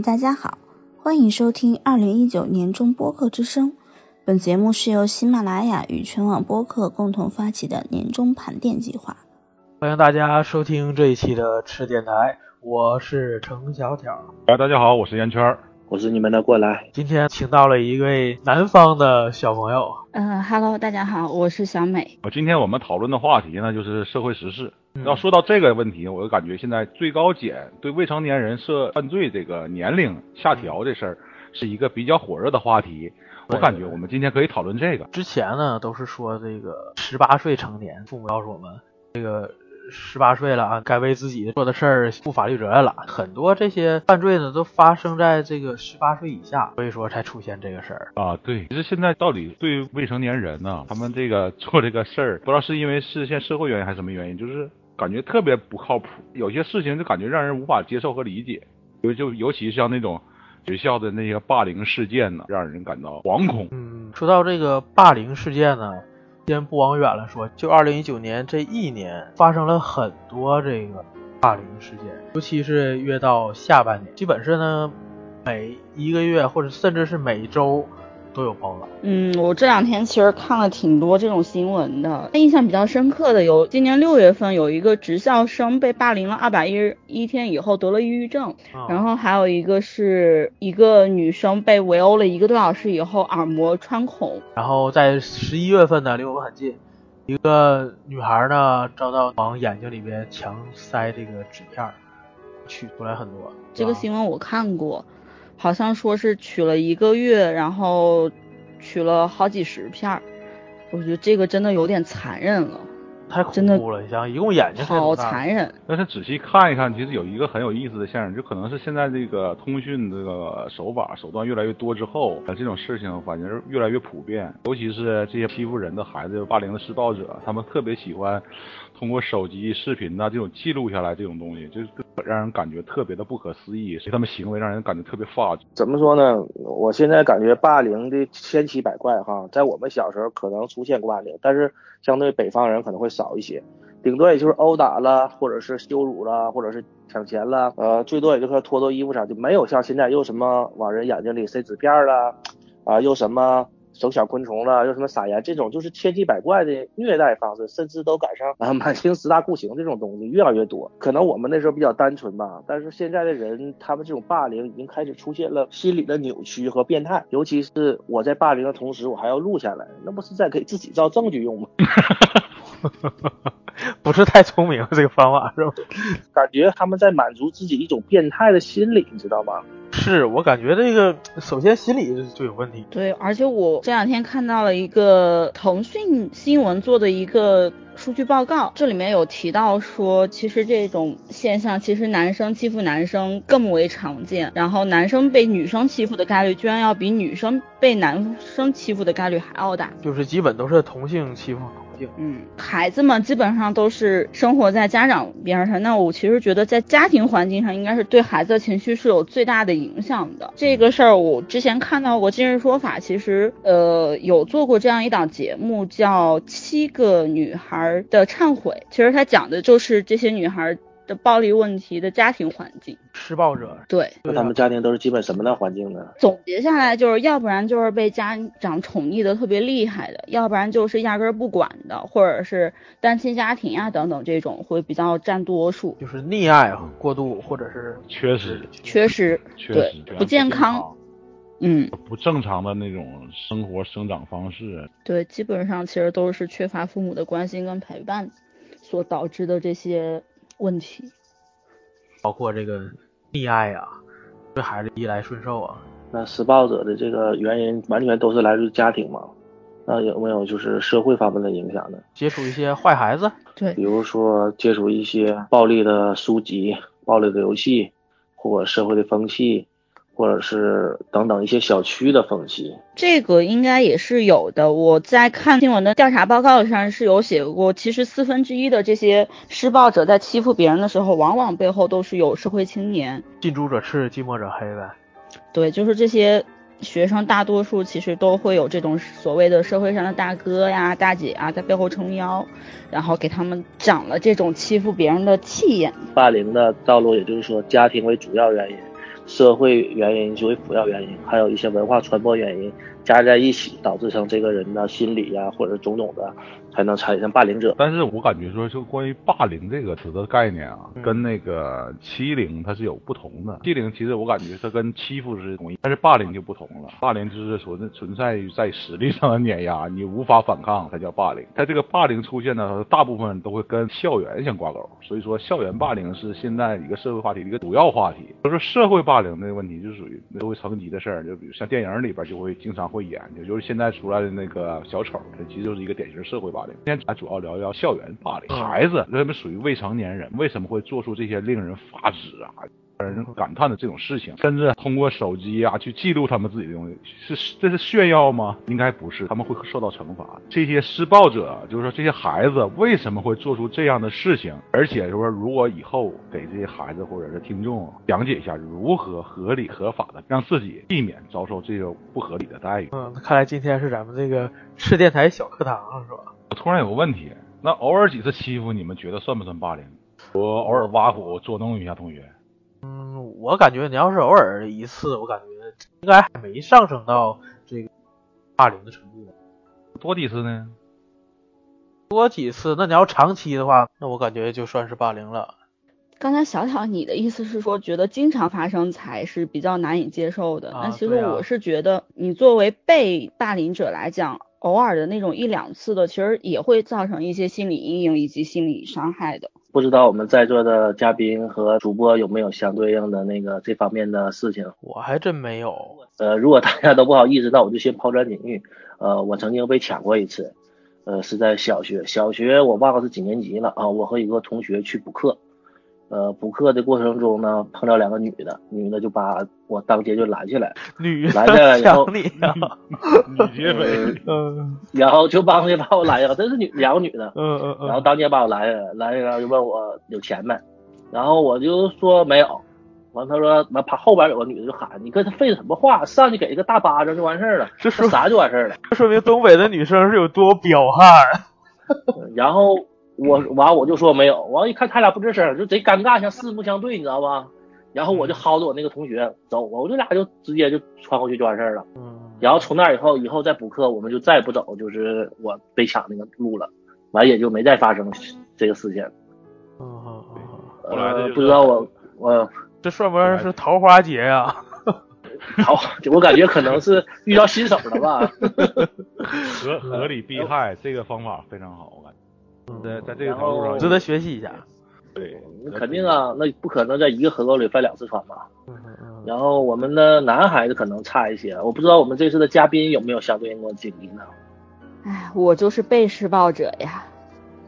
们大家好，欢迎收听二零一九年中播客之声。本节目是由喜马拉雅与全网播客共同发起的年终盘点计划。欢迎大家收听这一期的吃电台，我是程小挑。哎，大家好，我是烟圈儿。我是你们的过来。今天请到了一位南方的小朋友。嗯哈喽，大家好，我是小美。我今天我们讨论的话题呢，就是社会时事。要说到这个问题，我就感觉现在最高检对未成年人涉犯罪这个年龄下调这事儿，是一个比较火热的话题。我感觉我们今天可以讨论这个。之前呢，都是说这个十八岁成年，父母告诉我们这个。十八岁了啊，该为自己做的事儿负法律责任了。很多这些犯罪呢，都发生在这个十八岁以下，所以说才出现这个事儿啊。对，其实现在到底对未成年人呢，他们这个做这个事儿，不知道是因为是现社会原因还是什么原因，就是感觉特别不靠谱。有些事情就感觉让人无法接受和理解，尤就尤其像那种学校的那些霸凌事件呢，让人感到惶恐。嗯，说到这个霸凌事件呢。先不往远了说，就二零一九年这一年发生了很多这个霸凌事件，尤其是越到下半年，基本是呢每一个月或者甚至是每周。都有报道。嗯，我这两天其实看了挺多这种新闻的，印象比较深刻的有今年六月份有一个职校生被霸凌了二百一一天以后得了抑郁症，然后还有一个是一个女生被围殴了一个多小时以后耳膜穿孔，然后在十一月份呢离我们很近，一个女孩呢遭到往眼睛里边强塞这个纸片，取出来很多。这个新闻我看过。好像说是取了一个月，然后取了好几十片儿，我觉得这个真的有点残忍了，太恐怖了！你想，一共眼睛好残忍。但是仔细看一看，其实有一个很有意思的现象，就可能是现在这个通讯这个手法手段越来越多之后，这种事情反正越来越普遍，尤其是这些欺负人的孩子、霸凌的施暴者，他们特别喜欢。通过手机视频呐，这种记录下来这种东西，就是让人感觉特别的不可思议，所以他们行为让人感觉特别发。怎么说呢？我现在感觉霸凌的千奇百怪哈，在我们小时候可能出现过霸凌，但是相对北方人可能会少一些，顶多也就是殴打了，或者是羞辱了，或者是抢钱了，呃，最多也就是脱脱衣服啥，就没有像现在又什么往人眼睛里塞纸片了，啊，又什么。守小昆虫了，又什么撒盐，这种就是千奇百怪的虐待方式，甚至都赶上啊满清十大酷刑这种东西越来越多。可能我们那时候比较单纯吧，但是现在的人，他们这种霸凌已经开始出现了心理的扭曲和变态。尤其是我在霸凌的同时，我还要录下来，那不是在给自己造证据用吗？不是太聪明 这个方法是吧？感觉他们在满足自己一种变态的心理，你知道吗？是我感觉这个首先心理就有问题。对，而且我这两天看到了一个腾讯新闻做的一个数据报告，这里面有提到说，其实这种现象其实男生欺负男生更为常见，然后男生被女生欺负的概率居然要比女生被男生欺负的概率还要大，就是基本都是同性欺负。嗯，孩子们基本上都是生活在家长边上，那我其实觉得在家庭环境上应该是对孩子的情绪是有最大的影响的。这个事儿我之前看到过《今日说法》，其实呃有做过这样一档节目，叫《七个女孩的忏悔》，其实它讲的就是这些女孩。的暴力问题的家庭环境，施暴者对，那他们家庭都是基本什么的环境呢？总结下来就是，要不然就是被家长宠溺的特别厉害的，要不然就是压根不管的，或者是单亲家庭啊等等这种会比较占多数。就是溺爱过度，或者是缺失，缺失，对，不健康，嗯，不正常的那种生活生长方式。对，基本上其实都是缺乏父母的关心跟陪伴所导致的这些。问题，包括这个溺爱啊，对孩子逆来顺受啊。那施暴者的这个原因完全都是来自于家庭嘛？那有没有就是社会方面的影响呢？接触一些坏孩子，对，比如说接触一些暴力的书籍、暴力的游戏，或社会的风气。或者是等等一些小区的缝隙，这个应该也是有的。我在看新闻的调查报告上是有写过，其实四分之一的这些施暴者在欺负别人的时候，往往背后都是有社会青年。近朱者赤，近墨者黑呗。对，就是这些学生，大多数其实都会有这种所谓的社会上的大哥呀、大姐啊，在背后撑腰，然后给他们长了这种欺负别人的气焰。霸凌的道路，也就是说家庭为主要原因。社会原因作为主要原因，还有一些文化传播原因加在一起，导致成这个人的心理呀，或者种种的，才能产生霸凌者。但是我感觉说，就关于霸凌这个词的概念啊，嗯跟那个欺凌它是有不同的。欺凌其实我感觉它跟欺负是同一，但是霸凌就不同了。霸凌就是存存在于在实力上的碾压，你无法反抗才叫霸凌。它这个霸凌出现呢，大部分都会跟校园相挂钩，所以说校园霸凌是现在一个社会话题的一个主要话题。就是社会霸凌这个问题，就属于社会层级的事儿，就比如像电影里边就会经常会演，就就是现在出来的那个小丑，它其实就是一个典型社会霸凌。今天咱主要聊一聊校园霸凌，嗯孩子他们属于未成年人，为什么会做出这些令人发指啊？让人感叹的这种事情，甚至通过手机啊去记录他们自己的东西，是这是炫耀吗？应该不是，他们会受到惩罚。这些施暴者，就是说这些孩子为什么会做出这样的事情？而且说，如果以后给这些孩子或者是听众讲解一下如何合理合法的让自己避免遭受这种不合理的待遇。嗯，看来今天是咱们这个吃电台小课堂是吧？我突然有个问题，那偶尔几次欺负，你们觉得算不算霸凌？我偶尔挖苦捉弄一下同学，嗯，我感觉你要是偶尔一次，我感觉应该还没上升到这个霸凌的程度。多几次呢？多几次，那你要长期的话，那我感觉就算是霸凌了。刚才小小，你的意思是说，觉得经常发生才是比较难以接受的？啊那其实我是觉得，你作为被霸凌者来讲，偶尔的那种一两次的，其实也会造成一些心理阴影以及心理伤害的。不知道我们在座的嘉宾和主播有没有相对应的那个这方面的事情？我还真没有。呃，如果大家都不好意思，那我就先抛砖引玉。呃，我曾经被抢过一次，呃，是在小学，小学我忘了是几年级了啊。我和一个同学去补课，呃，补课的过程中呢，碰到两个女的，女的就把我当街就拦下来，女拦下来以后你啊！女劫匪。嗯然后就帮着把我拦下来，真是女两个女的，嗯嗯嗯。然后当街把我拦下来，拦下来就问我有钱没，然后我就说没有，完他说完旁后边有个女的就喊你跟他废什么话，上去给一个大巴掌就完事儿了，这说啥就完事儿了。这说明东北的女生是有多彪悍。然后我完我就说没有，完一看他俩不吱声，就贼尴尬，像四目相对，你知道吧？然后我就薅着我那个同学走，我这俩就直接就穿过去就完事儿了。嗯。然后从那以后，以后再补课，我们就再也不走，就是我被抢那个路了，完也就没再发生这个事情。嗯嗯嗯。呃，后来就是不知道我我这算不算是桃花劫呀？好，我感觉可能是遇到新手了吧。合合理避害这个方法非常好，我感觉在在这个条路上值得学习一下。对，那肯定啊，那不可能在一个河沟里翻两次船吧？嗯嗯然后我们的男孩子可能差一些，我不知道我们这次的嘉宾有没有相对应的经历呢？哎，我就是被施暴者呀。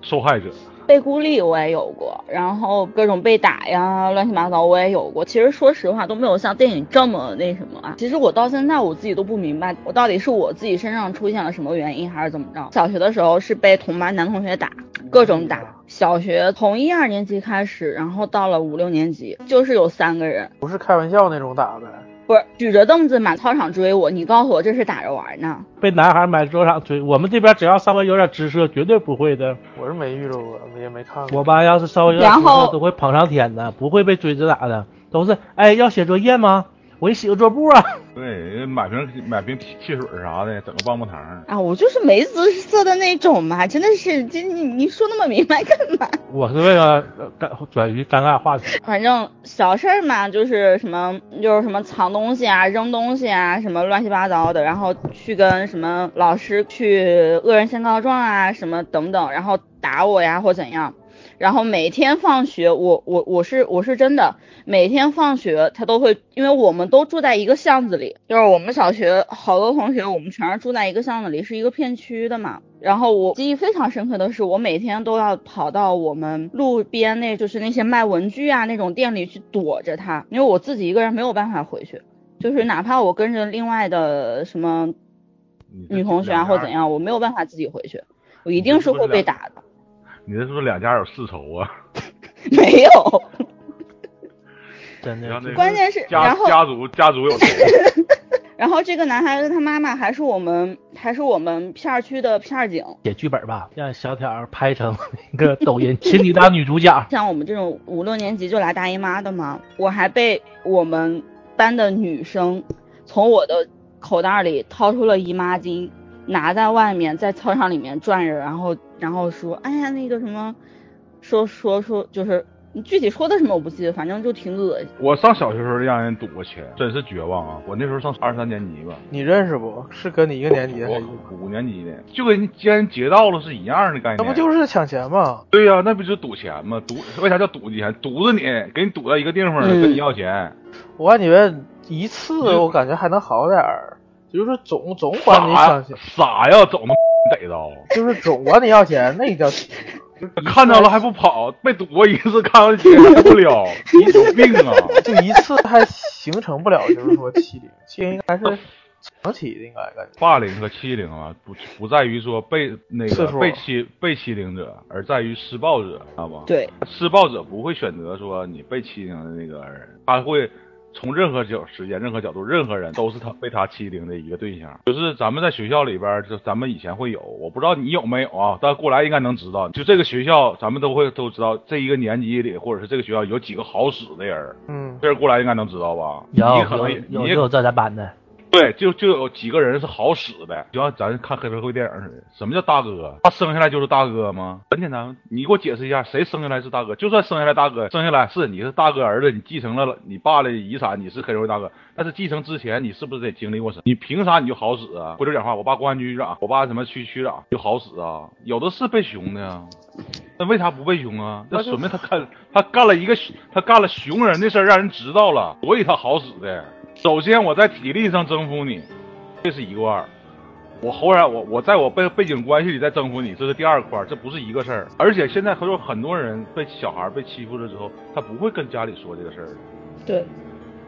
受害者。被孤立我也有过，然后各种被打呀，乱七八糟我也有过。其实说实话都没有像电影这么那什么啊。其实我到现在我自己都不明白，我到底是我自己身上出现了什么原因，还是怎么着。小学的时候是被同班男同学打，各种打。小学从一二年级开始，然后到了五六年级，就是有三个人，不是开玩笑那种打呗。不是举着凳子满操场追我，你告诉我这是打着玩呢？被男孩满操场追，我们这边只要稍微有点姿色，绝对不会的。我是没遇着过，也没看过。我爸要是稍微有点姿色，都会捧上天的，不会被追着打的，都是哎要写作业吗？我给你洗个桌布啊。对，买瓶买瓶汽汽水啥的，整个棒棒糖。啊，我就是没姿色的那种嘛，真的是，这你你说那么明白干嘛？我是为了呃尴转移尴尬话题。反正小事儿嘛，就是什么就是什么藏东西啊、扔东西啊，什么乱七八糟的，然后去跟什么老师去恶人先告状啊，什么等等，然后打我呀或怎样。然后每天放学，我我我是我是真的每天放学他都会，因为我们都住在一个巷子里，就是我们小学好多同学，我们全是住在一个巷子里，是一个片区的嘛。然后我记忆非常深刻的是，我每天都要跑到我们路边那就是那些卖文具啊那种店里去躲着他，因为我自己一个人没有办法回去，就是哪怕我跟着另外的什么女同学啊或怎样？我没有办法自己回去，我一定是会被打的。你这是不是两家有世仇啊？没有，真的关键是家然后家族家族有仇。然后这个男孩子他妈妈还是我们还是我们片儿区的片儿警，写剧本吧，让小挑拍成一个抖音，请你当女主角。像我们这种五六年级就来大姨妈的嘛，我还被我们。班的女生从我的口袋里掏出了姨妈巾，拿在外面在操场里面转着，然后然后说，哎呀那个什么，说说说就是你具体说的什么我不记得，反正就挺恶心。我上小学时候让人赌过钱，真是绝望啊！我那时候上二三年级吧，你认识不？是跟你一个年级的我是？五年级的，就跟奸人劫道了是一样的概念。那不就是抢钱吗？对呀、那不就赌钱吗？赌为啥叫赌钱？堵着你，给你堵到一个地方了，嗯跟你要钱。我感觉一次我感觉还能好点儿，就是总总管你傻抢钱，傻呀，总能逮到。就是总管你要钱，那叫欺 凌看着了还不跑，被堵过一次，看到钱还不了，你有病啊！就一次还形成不了，就是说欺凌，欺凌应该是长期的，应该感觉。霸凌和欺凌啊，不不在于说被那次数个被欺被欺凌者，而在于施暴者，知道吗？对，施暴者不会选择说你被欺凌的那个人，他会从任何角时间、任何角度、任何人都是他被他欺凌的一个对象。就是咱们在学校里边，就咱们以前会有，我不知道你有没有啊，但过来应该能知道。就这个学校，咱们都会都知道，这一个年级里或者是这个学校有几个好使的人，嗯，这人过来应该能知道吧？有你可能也你也有有有这咱班的，对，就就有几个人是好使的，就像咱看黑社会电影似的。什么叫大哥？他生下来就是大哥吗？很简单，你给我解释一下，谁生下来是大哥？就算生下来大哥，生下来是你是大哥儿子，你继承了你爸的遗产，你是黑社会大哥。但是继承之前，你是不是得经历过什么？你凭啥你就好使啊？回头讲话，我爸公安局局长，我爸什么区区长就好使啊？有的是被熊的呀。那为啥不被熊啊？那说明他干他干了一个他干了熊人的事儿，让人知道了，所以他好使的。首先我在体力上征服你，这是一块儿。我后来我我在我背背景关系里再征服你，这是第二块儿，这不是一个事儿。而且现在很多很多人被小孩被欺负了之后，他不会跟家里说这个事儿，对，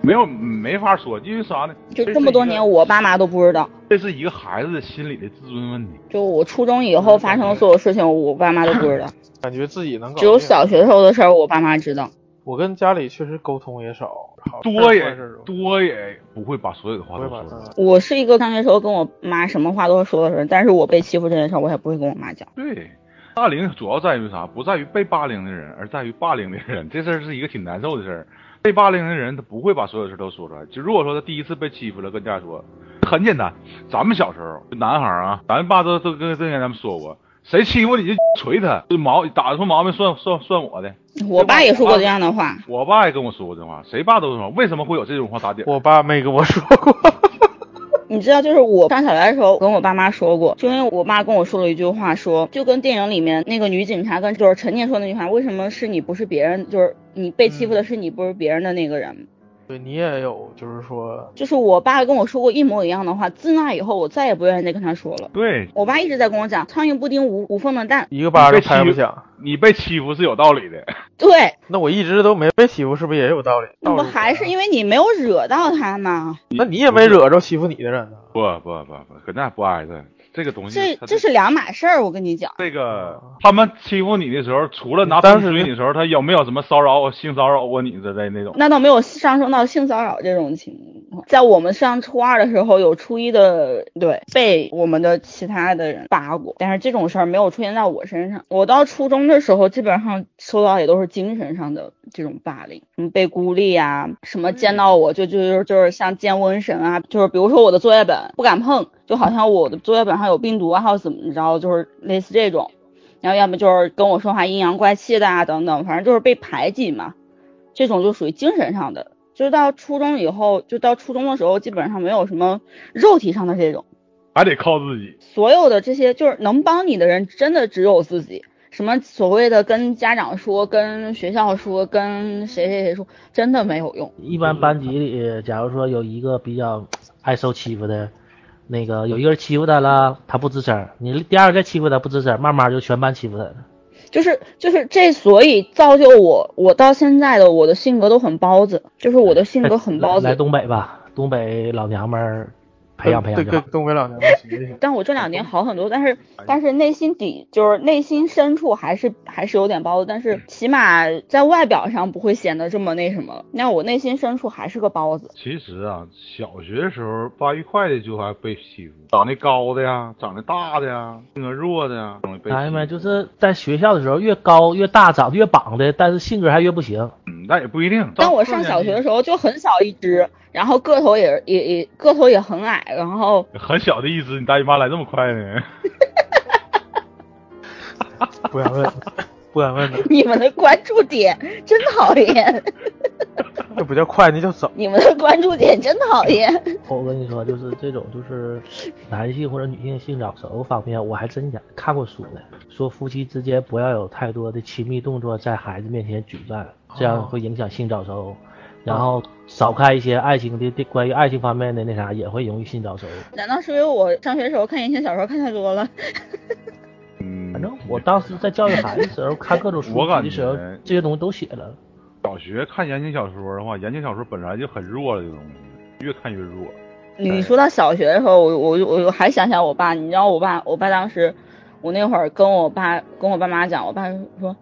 没有没法说，因为啥呢？就这么多年我爸妈都不知道。这是一个孩子的心理的自尊问题。就我初中以后发生的所有事情，我爸妈都不知道，感觉自己能搞。只有小学时候的事儿，我爸妈知道。我跟家里确实沟通也少，好多也多也不会把所有的话都说出来。我是一个上学时候跟我妈什么话都说的人，但是我被欺负这件事儿，我也不会跟我妈讲。对，霸凌主要在于啥？不在于被霸凌的人，而在于霸凌的人。这事儿是一个挺难受的事儿。被霸凌的人他不会把所有事儿都说出来。就如果说他第一次被欺负了，跟家说，很简单。咱们小时候男孩儿啊，咱爸都都跟都跟咱们说过，谁欺负你就捶他，这毛打出毛病算算算我的。我爸也说过这样的话，我爸也跟我说过这话，谁爸都说。为什么会有这种话打点？我爸没跟我说过。你知道，就是我上小学的时候跟我爸妈说过，就因为我爸跟我说了一句话说，就跟电影里面那个女警察跟就是陈念说那句话，为什么是你不是别人，就是你被欺负的是你不是别人的那个人。对你也有，就是说，就是我爸跟我说过一模一样的话，自那以后我再也不愿意再跟他说了。对我爸一直在跟我讲，苍蝇不叮无无缝的蛋。一个巴掌拍不响。你被欺负是有道理的。对，那我一直都没被欺负，是不是也有道理？那不还是因为你没有惹到他吗？那你也没惹着欺负你的人呢。不不不不，搁那不挨着。这个东西，这这是两码事儿，我跟你讲。这个他们欺负你的时候，除了拿刀追你的时候，他有没有什么骚扰、性骚扰过你之类那种？那倒没有上升到性骚扰这种情况。在我们上初二的时候，有初一的对被我们的其他的人扒过，但是这种事儿没有出现在我身上。我到初中的时候，基本上受到也都是精神上的这种霸凌，什么被孤立啊，什么见到我就就就是像见瘟神啊，就是比如说我的作业本不敢碰。就好像我的作业本上有病毒啊，还有怎么着，就是类似这种，然后要么就是跟我说话阴阳怪气的啊，等等，反正就是被排挤嘛，这种就属于精神上的。就到初中以后，就到初中的时候，基本上没有什么肉体上的这种，还得靠自己。所有的这些就是能帮你的人，真的只有自己。什么所谓的跟家长说、跟学校说、跟谁谁谁说，真的没有用。一般班级里，假如说有一个比较爱受欺负的。那个有一个人欺负他了，他不吱声，你第二个再欺负他不吱声，慢慢就全班欺负他了。就是就是这，所以造就我，我到现在的我的性格都很包子，就是我的性格很包子。来东北吧，东北老娘们儿培养培养对，跟东北老娘们学学。但我这两年好很多，但是但是内心底就是内心深处还是还是有点包子，但是起码在外表上不会显得这么那什么。那我内心深处还是个包子。其实啊，小学的时候发育快的就还被欺负，长得高的呀，长得大的呀，性格弱的呀，容易被哎呀妈就是在学校的时候，越高越大，长得越膀的，但是性格还越不行。嗯，但也不一定。但我上小学的时候就很小一只，然后个头也也也个头也很矮，然后 很小的一只，你大姨妈来这么快呢？不敢问，不敢问的。你们的关注点真讨厌，这不叫快，那叫早。你们的关注点真讨厌。我跟你说，就是这种就是男性或者女性性早熟方面，我还真讲看过书呢，说夫妻之间不要有太多的亲密动作在孩子面前举办，这样会影响性早熟。然后少看一些爱情的关于爱情方面的那啥，也会容易性早熟。难道是因为我上学时候看言情小说看太多了？嗯，反正我当时在教育孩子的时候 看各种书我感的时候，觉这些东西都写了。小学看言情小说的话，言情小说本来就很弱了，这个东西越看越弱。你说到小学的时候，我我我我还想想我爸，你知道我爸，我爸当时，我那会儿跟我爸跟我爸妈讲，我爸说，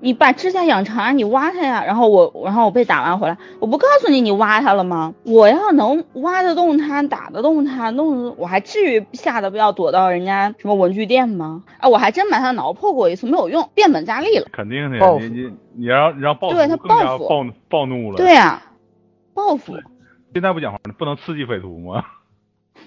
你把指甲养长啊，你挖它呀。然后我然后我被打完回来，我不告诉你你挖它了吗？我要能挖得动它，打得动它，弄我还至于吓得不要躲到人家什么文具店吗？啊，我还真把它挠破过一次，没有用，变本加厉了。肯定的，呀你你你让你让暴对他报复暴暴怒了。对呀、报复。现在不讲话，不能刺激匪徒吗？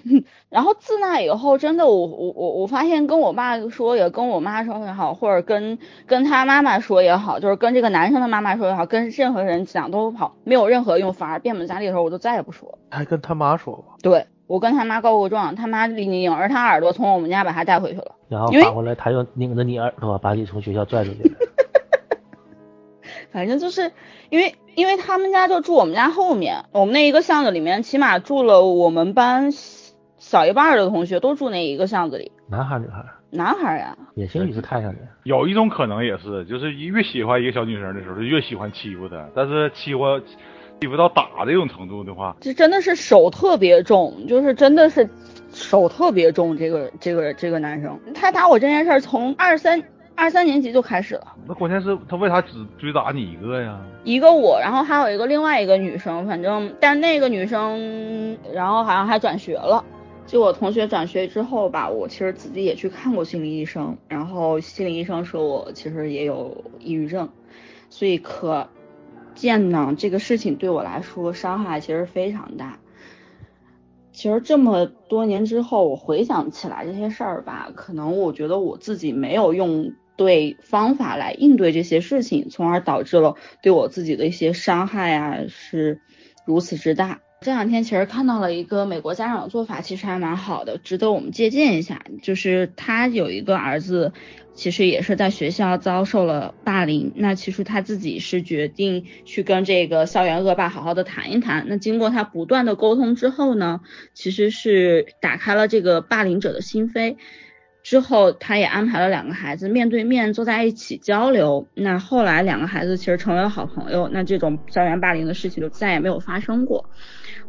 然后自那以后，真的我我我我发现跟我爸说也跟我妈说也好，或者跟跟他妈妈说也好，就是跟这个男生的妈妈说也好，跟任何人讲都好，没有任何用，反而变本加厉的时候，我就再也不说了。还跟他妈说吧。对我跟他妈告过状，他妈拧拧着他耳朵从我们家把他带回去了。然后反过来，他又拧着你耳朵把你从学校拽出去了。反正就是因为因为他们家就住我们家后面，我们那一个巷子里面起码住了我们班小一半的同学都住那一个巷子里，男孩女孩，男孩儿呀。也兴许是看上的。有一种可能也是，就是越喜欢一个小女生的时候，就越喜欢欺负她。但是欺负欺负到打这种程度的话，这真的是手特别重，就是真的是手特别重。这个这个这个男生，他打我这件事儿从二三二三年级就开始了，那关键是他为啥只追打你一个呀？一个我，然后还有一个另外一个女生，反正但那个女生，然后好像还转学了。就我同学转学之后吧，我其实自己也去看过心理医生，然后心理医生说我其实也有抑郁症，所以可见呢，这个事情对我来说伤害其实非常大。其实这么多年之后，我回想起来这些事儿吧，可能我觉得我自己没有用对方法来应对这些事情，从而导致了对我自己的一些伤害啊，是如此之大。这两天其实看到了一个美国家长的做法，其实还蛮好的，值得我们借鉴一下。就是他有一个儿子，其实也是在学校遭受了霸凌，那其实他自己是决定去跟这个校园恶霸好好的谈一谈。那经过他不断的沟通之后呢，其实是打开了这个霸凌者的心扉。之后，他也安排了两个孩子面对面坐在一起交流。那后来两个孩子其实成为了好朋友，那这种校园霸凌的事情就再也没有发生过。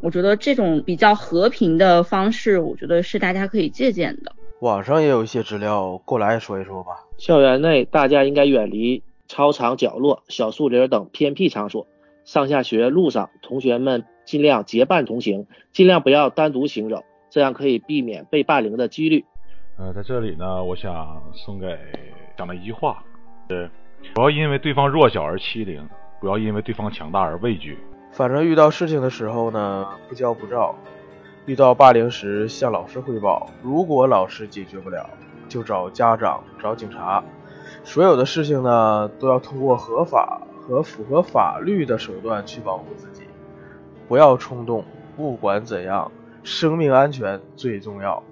我觉得这种比较和平的方式，我觉得是大家可以借鉴的。网上也有一些资料，过来说一说吧。校园内大家应该远离操场角落、小树林等偏僻场所。上下学路上，同学们尽量结伴同行，尽量不要单独行走，这样可以避免被霸凌的几率。呃，在这里呢，我想送给讲了一句话，是不要因为对方弱小而欺凌，不要因为对方强大而畏惧。反正遇到事情的时候呢，不骄不躁；遇到霸凌时向老师汇报，如果老师解决不了，就找家长、找警察。所有的事情呢，都要通过合法和符合法律的手段去保护自己，不要冲动。不管怎样，生命安全最重要。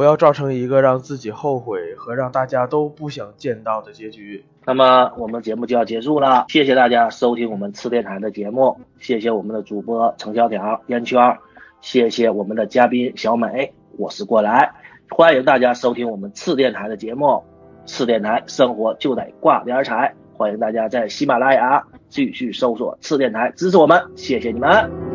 不要造成一个让自己后悔和让大家都不想见到的结局。那么我们节目就要结束了，谢谢大家收听我们次电台的节目，谢谢我们的主播程小条、烟圈，谢谢我们的嘉宾小美，我是过来，欢迎大家收听我们次电台的节目，次电台生活就得挂点彩，欢迎大家在喜马拉雅继续搜索次电台，支持我们，谢谢你们。